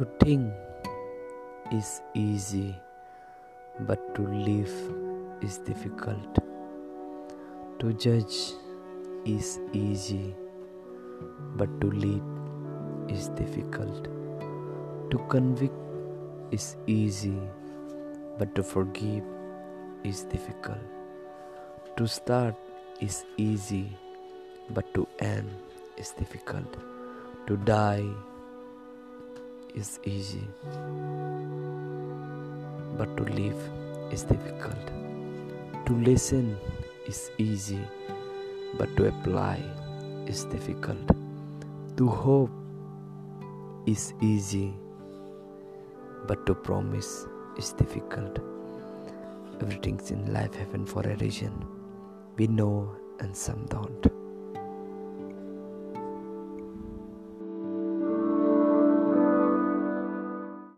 To think is easy, but to live is difficult. To judge is easy, but to lead is difficult. To convict is easy, but to forgive is difficult. To start is easy, but to end is difficult. To die is easy, but to live is difficult. To listen is easy, but to apply is difficult. To hope is easy, but to promise is difficult. Everything's in life happen for a reason. We know and some don't.